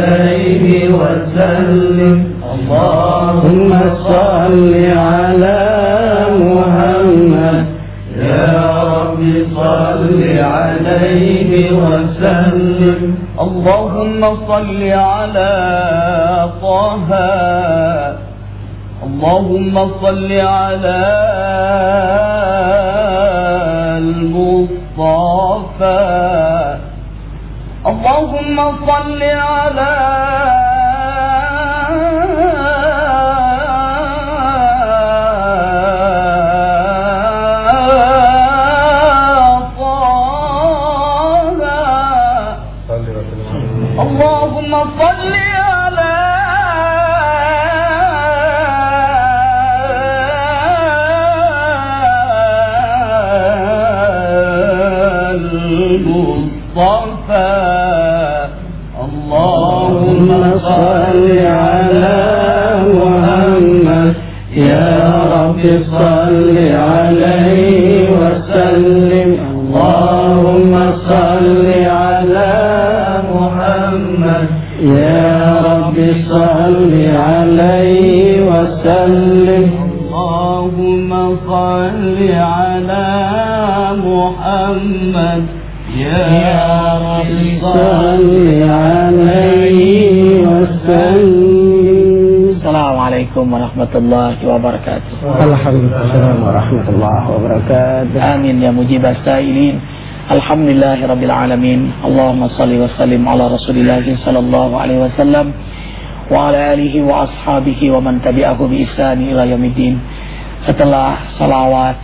عليه وسلم. اللهم صل على محمد. يا رب صل عليه وسلم. اللهم صل على طه. اللهم صل على المصطفى. اللهم صل على اللهم صل على المصطفى. صل عليه وسلم. اللهم صل على محمد. يا رب صل عليه وسلم. اللهم صل على محمد. يا رب صل عليه وسلم. Assalamualaikum warahmatullahi wabarakatuh. Alhamdulillah warahmatullahi wabarakatuh. Amin ya mujib as-sailin. Alhamdulillahi rabbil alamin. Allahumma salli wa sallim ala Rasulillah sallallahu alaihi wasallam wa ala alihi wa ashabihi wa man tabi'ahu bi ihsan ila yaumiddin. Setelah salawat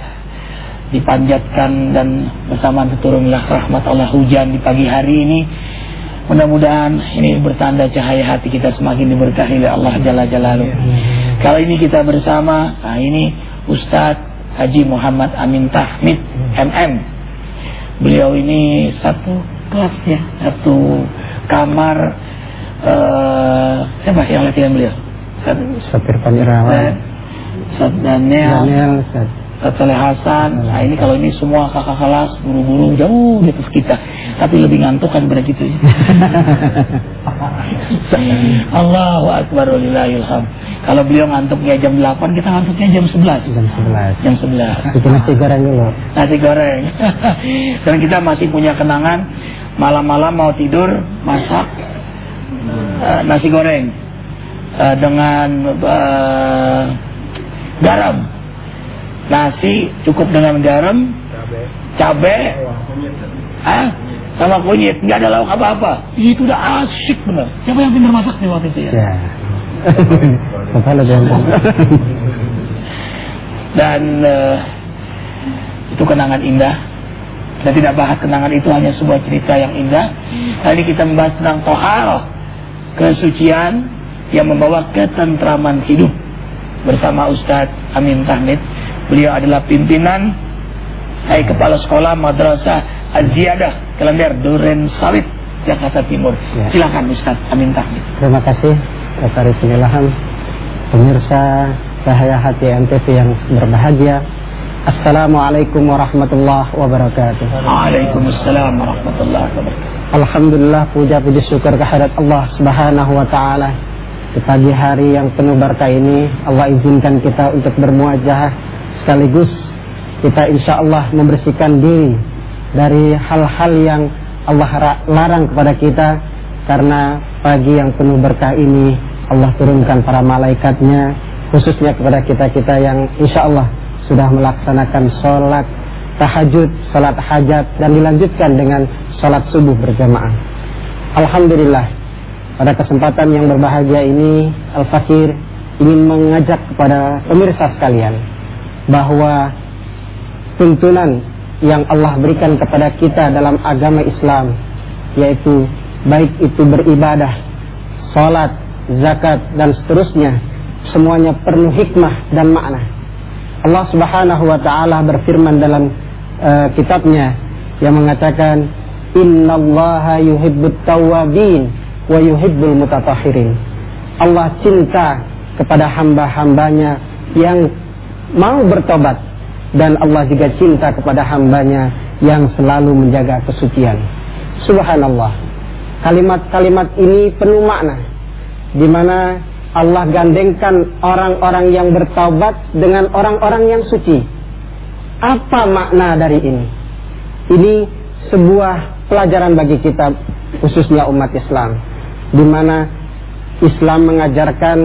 dipanjatkan dan bersamaan turunlah rahmat Allah hujan di pagi hari ini Mudah-mudahan ini bertanda cahaya hati kita semakin diberkahi oleh Allah Jalla Jalaluh. Kali ini kita bersama, nah ini Ustadz Haji Muhammad Amin Tahmid MM. Beliau ini satu kelas ya, satu kamar. Uh, siapa yang latihan beliau? Ustadz Irfan Irawan. Ustadz Daniel. Daniel, Ustadz. Saleh Hasan. Nah ini kalau ini semua kakak kelas, guru-guru jauh di atas kita. Tapi lebih ngantuk kan pada gitu. Allahu Akbar walillahilham. Kalau beliau ngantuknya jam 8, kita ngantuknya jam 11. Jam 11. Jam 11. Bikin nasi goreng dulu. Nasi goreng. Dan kita masih punya kenangan malam-malam mau tidur masak uh, nasi goreng uh, dengan uh, garam. Nasi cukup dengan garam, cabai, ah, sama kunyit, nggak ada lauk apa-apa. Itu udah asyik bener. Siapa yang pintar masak nih waktu itu ya? Ya. Dan Dan uh, itu kenangan indah. Kita tidak bahas kenangan itu hanya sebuah cerita yang indah. Tadi kita membahas tentang tohal, kesucian yang membawa ketentraman hidup bersama Ustadz Amin Tahmid. Beliau adalah pimpinan Hai Kepala Sekolah Madrasah Az-Ziyadah Kelender Duren Sawit Jakarta Timur. Ya. Silakan Ustadz Amin Tahmid. Terima kasih Bapak Rizky Ilham Pemirsa Cahaya Hati MTV yang berbahagia Assalamualaikum warahmatullahi wabarakatuh Waalaikumsalam warahmatullahi wabarakatuh. Alhamdulillah puja puji syukur kehadirat Allah Subhanahu wa taala. Di pagi hari yang penuh berkah ini Allah izinkan kita untuk bermuajah sekaligus kita insya Allah membersihkan diri dari hal-hal yang Allah ra- larang kepada kita karena pagi yang penuh berkah ini Allah turunkan para malaikatnya khususnya kepada kita-kita yang insya Allah sudah melaksanakan sholat tahajud, sholat hajat dan dilanjutkan dengan sholat subuh berjamaah. Alhamdulillah pada kesempatan yang berbahagia ini Al-Fakir ingin mengajak kepada pemirsa sekalian bahwa tuntunan yang Allah berikan kepada kita dalam agama Islam yaitu baik itu beribadah, sholat, zakat dan seterusnya semuanya penuh hikmah dan makna. Allah Subhanahu wa taala berfirman dalam uh, kitabnya yang mengatakan innallaha yuhibbut tawwabin wa yuhibbul mutatahhirin. Allah cinta kepada hamba-hambanya yang mau bertobat dan Allah juga cinta kepada hambanya yang selalu menjaga kesucian. Subhanallah. Kalimat-kalimat ini penuh makna di mana Allah gandengkan orang-orang yang bertaubat dengan orang-orang yang suci. Apa makna dari ini? Ini sebuah pelajaran bagi kita khususnya umat Islam di mana Islam mengajarkan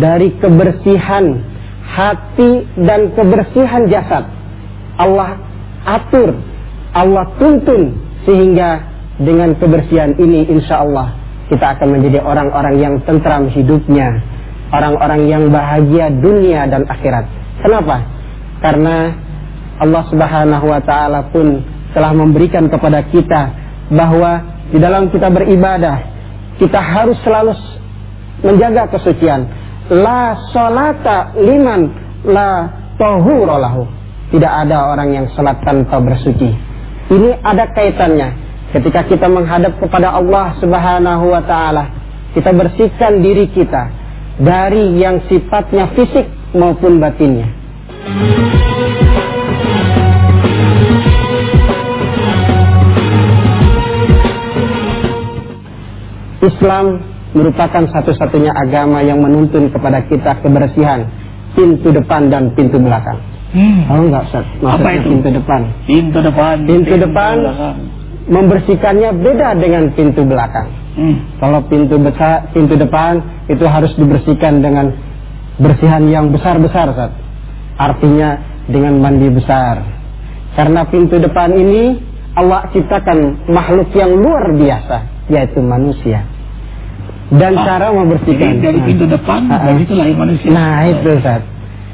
dari kebersihan hati dan kebersihan jasad. Allah atur, Allah tuntun sehingga dengan kebersihan ini insya Allah kita akan menjadi orang-orang yang tentram hidupnya, orang-orang yang bahagia dunia dan akhirat. Kenapa? Karena Allah Subhanahu wa taala pun telah memberikan kepada kita bahwa di dalam kita beribadah kita harus selalu menjaga kesucian. La solata liman la tohurolahu. Tidak ada orang yang salat tanpa bersuci. Ini ada kaitannya Ketika kita menghadap kepada Allah Subhanahu wa taala, kita bersihkan diri kita dari yang sifatnya fisik maupun batinnya. Islam merupakan satu-satunya agama yang menuntun kepada kita kebersihan pintu depan dan pintu belakang. Hmm. Tahu nggak Ustaz? Apa itu? Pintu depan. Pintu depan. Pintu, pintu depan belakang membersihkannya beda dengan pintu belakang. Hmm. Kalau pintu besar, pintu depan itu harus dibersihkan dengan bersihan yang besar-besar, Saat. Artinya dengan mandi besar. Karena pintu depan ini Allah ciptakan makhluk yang luar biasa, yaitu manusia. Dan ah, cara membersihkan. Jadi dari pintu depan, uh, dari itu lahir manusia. Nah itu, Saat.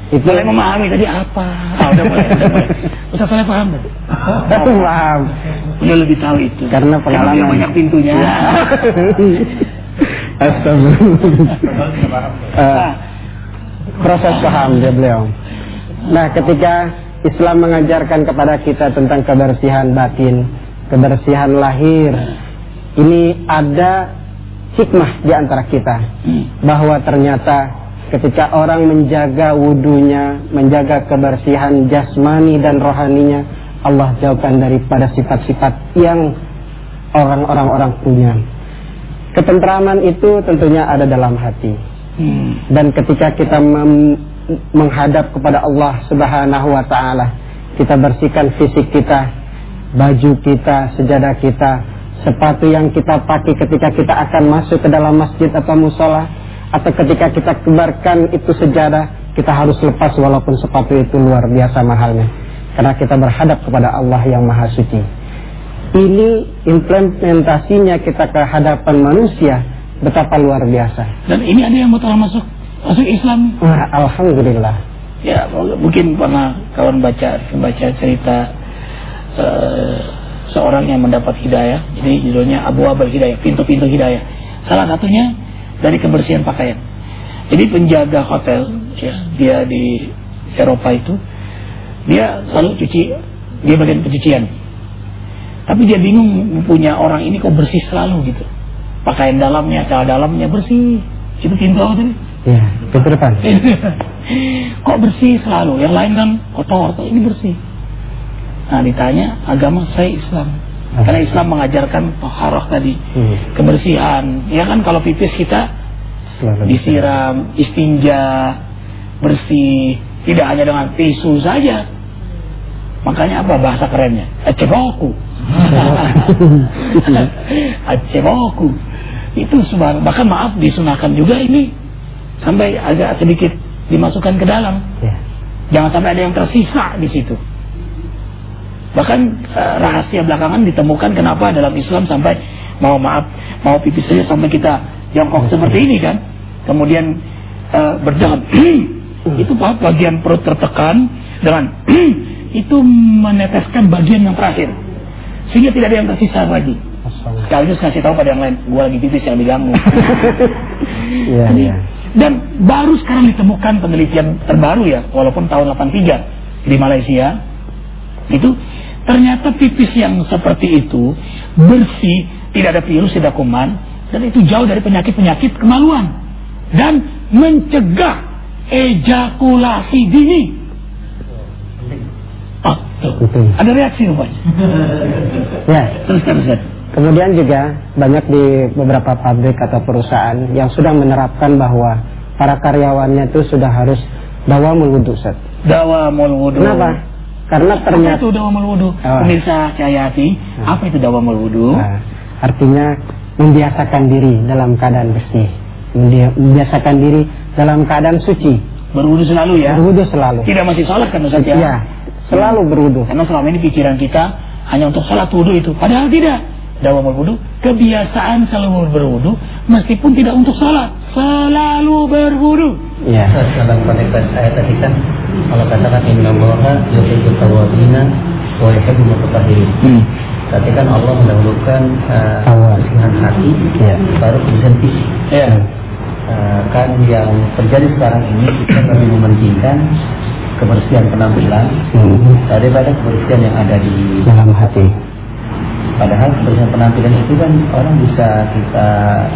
Itu mulai memahami tadi apa? Ah, udah mulai, udah mulai. Ustaz Saleh paham. Oh, paham. Udah lebih tahu itu. Karena pengalaman. Karena banyak pintunya. Astagfirullah. uh, proses paham dia beliau. Nah, ketika Islam mengajarkan kepada kita tentang kebersihan batin, kebersihan lahir, ini ada hikmah di antara kita hmm. bahwa ternyata ketika orang menjaga wudhunya, menjaga kebersihan jasmani dan rohaninya, Allah jauhkan daripada sifat-sifat yang orang-orang orang punya. Ketentraman itu tentunya ada dalam hati. Hmm. Dan ketika kita menghadap kepada Allah Subhanahu wa taala, kita bersihkan fisik kita, baju kita, sejadah kita, sepatu yang kita pakai ketika kita akan masuk ke dalam masjid atau musola, atau ketika kita kebarkan itu sejarah kita harus lepas walaupun sepatu itu luar biasa mahalnya. Karena kita berhadap kepada Allah yang maha suci. Ini implementasinya kita ke hadapan manusia betapa luar biasa. Dan ini ada yang betul masuk? Masuk Islam? Nah, Alhamdulillah. Ya mungkin pernah kawan baca baca cerita uh, seorang yang mendapat hidayah jadi judulnya Abu Abal Hidayah pintu-pintu hidayah salah satunya dari kebersihan pakaian. Jadi penjaga hotel ya, dia di Eropa itu dia selalu cuci dia bagian pencucian. Tapi dia bingung punya orang ini kok bersih selalu gitu. Pakaian dalamnya, cara dalamnya bersih. Itu pintu apa tadi? Ya, pintu depan. kok bersih selalu? Yang lain kan kotor, kok ini bersih. Nah ditanya agama saya Islam karena Islam mengajarkan toharoh tadi, hmm. kebersihan. Ya kan kalau pipis kita disiram, istinja, bersih, tidak hanya dengan tisu saja. Makanya apa bahasa kerennya? Aceboku. Aceboku. Itu subhan bahkan maaf disunahkan juga ini sampai agak sedikit dimasukkan ke dalam. Ya. Jangan sampai ada yang tersisa di situ. Bahkan uh, rahasia belakangan ditemukan kenapa dalam Islam sampai mau maaf mau pipis saja sampai kita jongkok seperti ini kan. Kemudian uh, berjalan itu pak bagian perut tertekan dengan itu meneteskan bagian yang terakhir sehingga tidak ada yang tersisa lagi. Sekaligus kasih tahu pada yang lain, gua lagi pipis yang diganggu. yeah, yeah. Dan baru sekarang ditemukan penelitian terbaru ya, walaupun tahun 83 di Malaysia, itu Ternyata pipis yang seperti itu bersih, tidak ada virus, tidak kuman, dan itu jauh dari penyakit-penyakit kemaluan dan mencegah ejakulasi dini. Tuh, Betul. ada reaksi rupanya. Ya, Teruskan Ustaz. kemudian juga banyak di beberapa pabrik atau perusahaan yang sudah menerapkan bahwa para karyawannya itu sudah harus dawamul wudhu, Ustaz. Dawamul wudu. Kenapa? Karena Apa ternyata itu dawamul wudu? Ah. Pemirsa Cahayati, apa itu dawamul wudu? Nah, artinya membiasakan diri dalam keadaan bersih, Membi- membiasakan diri dalam keadaan suci, Berwudu selalu ya. berwudu selalu. Tidak masih sholat kan Ustaz ya? Iya, selalu berwudu. Karena selama ini pikiran kita hanya untuk sholat wudhu itu. Padahal tidak. Dawamul wudu, kebiasaan selalu berwudu, meskipun tidak untuk sholat. Selalu berwudu. Iya. dalam konteks ayat tadi kan Allah katakan inna allaha yuhibbu tawabina wa yuhibbu mutatahhirin Hmm. Berarti kan Allah mendahulukan uh, kebersihan hati Iya. baru kebersihan fisik. Ya. Uh, kan yang terjadi sekarang ini kita lebih mementingkan kebersihan penampilan Hmm. daripada kebersihan yang ada di Dalam hati. Padahal kebersihan penampilan itu kan orang bisa kita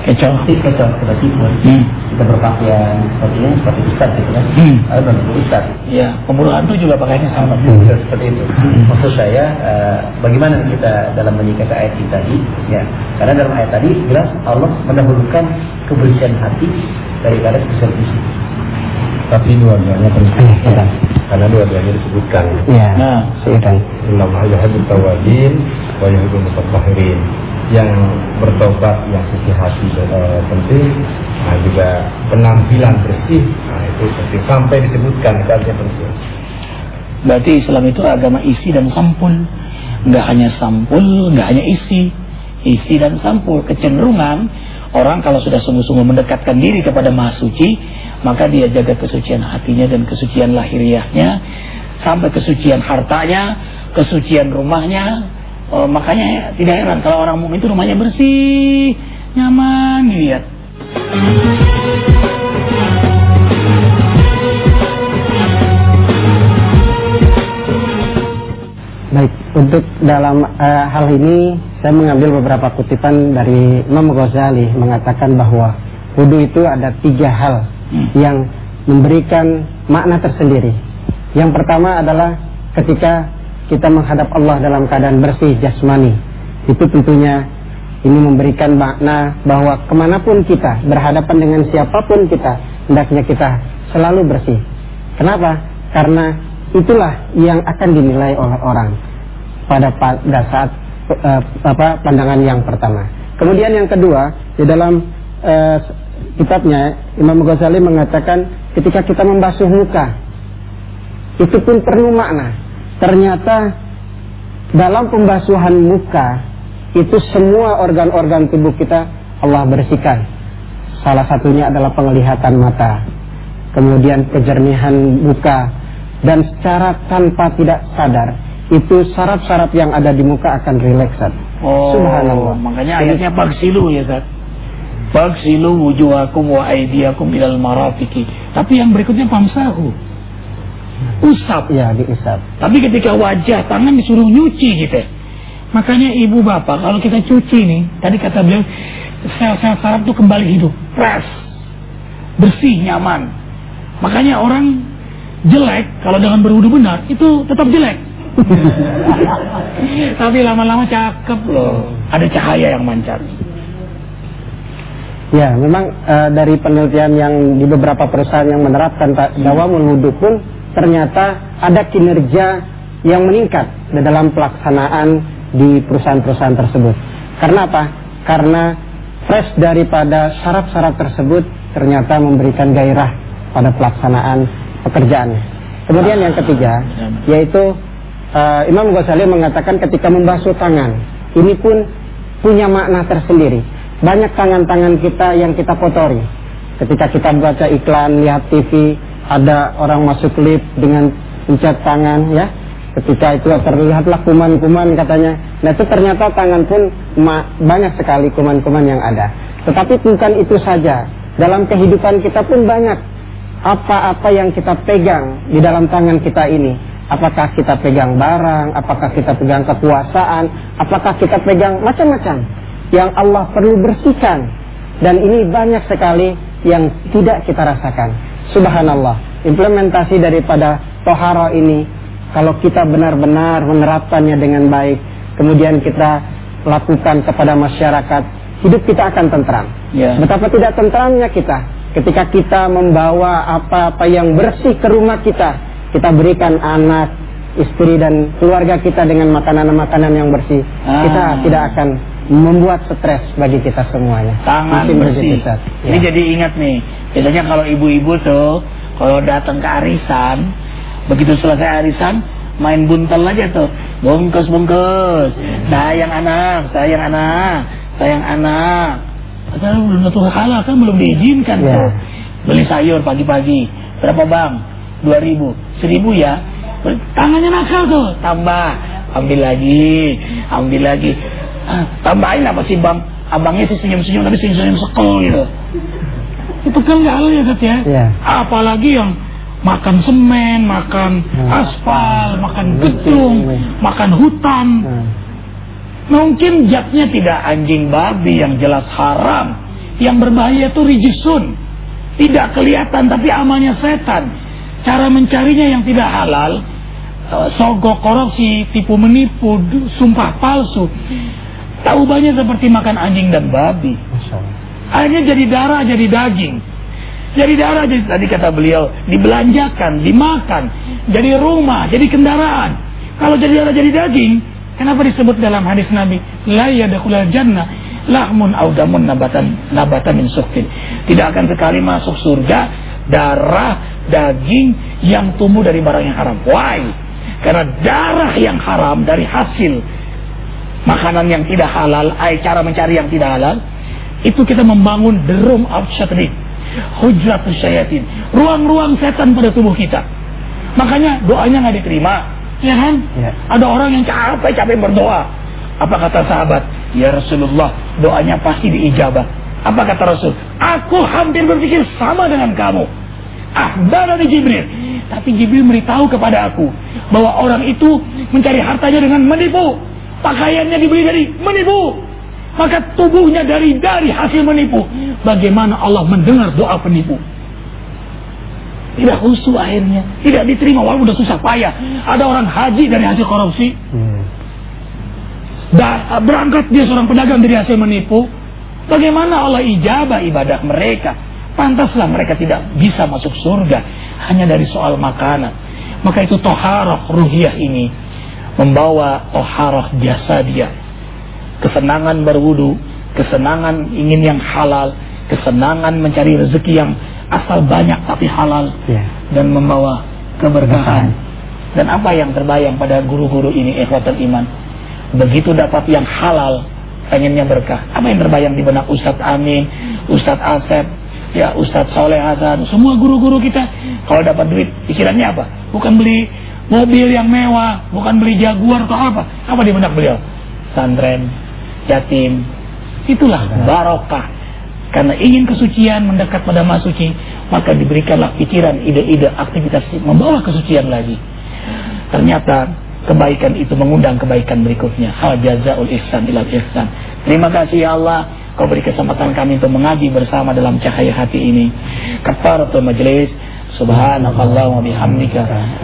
Kecoh. kecoh kita tipu Hmm. kita berpakaian sepertinya seperti ustaz gitu kan Hmm. Belum tentu ustaz Ya, pemburu hantu juga pakainya sama. bisa seperti itu. Maksud saya, eh, bagaimana kita dalam menyikapi ayat ini tadi? Ya, karena dalam ayat tadi jelas Allah mendahulukan kebersihan hati daripada kebersihan fisik. Tapi dua-duanya penting kita. karena dua-duanya disebutkan. Iya. Nah. Sudah. Inna Allah yuhibbul tawabin Yang bertobat yang suci hati eh, penting, nah juga penampilan bersih, nah itu penting sampai disebutkan itu penting. Berarti Islam itu agama isi dan sampul. Nggak hanya sampul, nggak hanya isi. Isi dan sampul. Kecenderungan orang kalau sudah sungguh-sungguh mendekatkan diri kepada Maha Suci, maka dia jaga kesucian hatinya dan kesucian lahiriahnya, sampai kesucian hartanya, kesucian rumahnya. Oh, makanya tidak heran kalau orang mukmin itu rumahnya bersih, nyaman dilihat. Baik, untuk dalam eh, hal ini saya mengambil beberapa kutipan dari Imam Ghazali mengatakan bahwa wudhu itu ada tiga hal Hmm. yang memberikan makna tersendiri. Yang pertama adalah ketika kita menghadap Allah dalam keadaan bersih jasmani. Itu tentunya ini memberikan makna bahwa ke mana pun kita berhadapan dengan siapa pun kita hendaknya kita selalu bersih. Kenapa? Karena itulah yang akan dinilai oleh orang pada pada saat eh, apa pandangan yang pertama. Kemudian yang kedua di dalam eh, kitabnya Imam Ghazali mengatakan ketika kita membasuh muka itu pun perlu makna. Ternyata dalam pembasuhan muka itu semua organ-organ tubuh kita Allah bersihkan. Salah satunya adalah penglihatan mata, kemudian kejernihan muka, dan secara tanpa tidak sadar itu saraf-saraf yang ada di muka akan rileks. Ustaz. Oh, Subhanallah. Makanya ayatnya bagsilu ya Zat. Bagsilu wujuhakum wa aydiyakum ilal marafiqi. Tapi yang berikutnya pamsahu. Usap. Ya diisap. Tapi ketika wajah tangan disuruh nyuci gitu. Makanya ibu bapak kalau kita cuci nih, tadi kata beliau sel-sel saraf itu kembali hidup, fresh, bersih, nyaman. Makanya orang jelek kalau dengan berwudu benar itu tetap jelek. Tapi lama-lama cakep loh. Ada cahaya yang mancar. Ya, memang eh, dari penelitian yang di beberapa perusahaan yang menerapkan dawamul wudhu pun ternyata ada kinerja yang meningkat dalam pelaksanaan di perusahaan-perusahaan tersebut. Karena apa? Karena fresh daripada saraf-saraf tersebut ternyata memberikan gairah pada pelaksanaan pekerjaannya. Kemudian yang ketiga yaitu eh, Imam Ghazali mengatakan ketika membasuh tangan ini pun punya makna tersendiri. Banyak tangan-tangan kita yang kita kotori. Ketika kita baca iklan, lihat TV, ada orang masuk lift dengan pencet tangan ya. Ketika itu terlihatlah kuman-kuman katanya. Nah itu ternyata tangan pun banyak sekali kuman-kuman yang ada. Tetapi bukan itu saja. Dalam kehidupan kita pun banyak apa-apa yang kita pegang di dalam tangan kita ini. Apakah kita pegang barang, apakah kita pegang kekuasaan, apakah kita pegang macam-macam yang Allah perlu bersihkan. Dan ini banyak sekali yang tidak kita rasakan. Subhanallah, implementasi daripada tohara ini kalau kita benar-benar menerapkannya dengan baik, kemudian kita lakukan kepada masyarakat, hidup kita akan tentram. Ya. Betapa tidak tentramnya kita ketika kita membawa apa-apa yang bersih ke rumah kita, kita berikan anak, istri dan keluarga kita dengan makanan-makanan yang bersih, Ah. kita tidak akan membuat stres bagi kita semuanya. tangan bersih. Ustaz. Ini Ya. jadi ingat nih, biasanya kalau ibu-ibu tuh kalau datang ke arisan, begitu selesai arisan main buntel aja tuh, bungkus bungkus, sayang anak, sayang anak, sayang anak. Padahal belum tentu halal kan belum diizinkan Ya. tuh. Beli sayur pagi-pagi, berapa bang? 2000 1000 ya. Tangannya nakal tuh, tambah, ambil lagi, ambil lagi. Ah, tambahin apa sih bang? Abangnya sih senyum-senyum tapi senyum-senyum sekol gitu. Itu kan nggak halal ya Dad ya. Apalagi yang makan semen, makan Hmm. aspal, makan Betul. gedung, makan hutan. Nah, Mungkin zatnya tidak anjing babi yang jelas haram. Yang berbahaya itu rijisun. Tidak kelihatan tapi amalnya setan. Cara mencarinya yang tidak halal, eh, sogok korupsi, tipu menipu, sumpah palsu. Tahu banyak seperti makan anjing dan babi. Akhirnya jadi darah, jadi daging. Jadi darah, jadi tadi kata beliau, dibelanjakan, dimakan, jadi rumah, jadi kendaraan. Kalau jadi darah, jadi daging, kenapa disebut dalam hadis Nabi, la yadkhulul jannah lahmun aw damun nabatan nabatan min suktin. Tidak akan sekali masuk surga darah, daging yang tumbuh dari barang yang haram. Why? Karena darah yang haram dari hasil makanan yang tidak halal, cara mencari yang tidak halal, itu kita membangun the room of syaitan, hujratus syayatin, ruang-ruang setan pada tubuh kita. Makanya doanya nggak diterima, ya kan? Ya. Ada orang yang capek-capek berdoa. Apa kata sahabat? Ya Rasulullah, doanya pasti diijabah. Apa kata Rasul? Aku hampir berpikir sama dengan kamu. Akhbarani Jibril. Tapi Jibril memberitahu kepada aku bahwa orang itu mencari hartanya dengan menipu. Pakaiannya dibeli dari menipu. Maka tubuhnya dari dari hasil menipu. Bagaimana Allah mendengar doa penipu? Tidak khusyuk akhirnya. Tidak diterima walaupun udah susah payah. Ada orang haji dari hasil korupsi. Hmm. Da- berangkat dia seorang pedagang dari hasil menipu. Bagaimana Allah ijabah ibadah mereka? Pantaslah mereka tidak bisa masuk surga hanya dari soal makanan. Maka itu toharoh ruhiyah ini membawa toharoh jasa dia. Kesenangan berwudu, kesenangan ingin yang halal, kesenangan mencari rezeki yang asal banyak tapi halal Ya. dan membawa keberkahan. Dan apa yang terbayang pada guru-guru ini ikhwatul iman? Begitu dapat yang halal, pengennya berkah. Apa yang terbayang di benak Ustadz Amin, Ustadz Asep, ya Ustadz Soleh Hasan, semua guru-guru kita kalau dapat duit pikirannya apa? Bukan beli mobil yang mewah, bukan beli Jaguar atau apa? Apa di benak beliau? Santren, yatim. Itulah barokah. Karena ingin kesucian mendekat pada maha suci, maka diberikanlah pikiran, ide-ide, aktivitas membawa kesucian lagi. Ternyata kebaikan itu mengundang kebaikan berikutnya. Hal jazaul ihsan ilal ihsan. Terima kasih ya Allah. Kau beri kesempatan kami untuk mengaji bersama dalam cahaya hati ini. Kafaratul majlis. سبحانك اللهم وبحمدك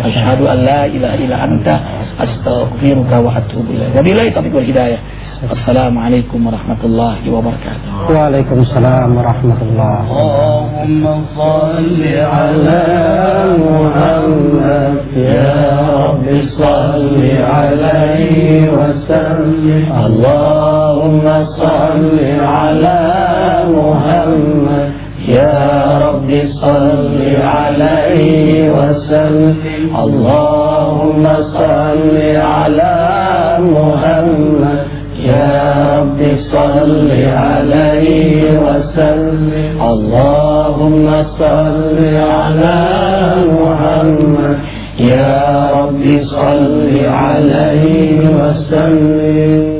أشهد أن لا إله إلا أنت أستغفرك وأتوب إليك وبالله التوفيق والهداية السلام عليكم ورحمة الله وبركاته وعليكم السلام ورحمة الله اللهم صل على محمد يا رب صل عليه وسلم اللهم صل على محمد يا رب صل عليه وسلم. اللهم صل على محمد. يا رب صل عليه وسلم. اللهم صل على محمد. يا رب صل عليه وسلم.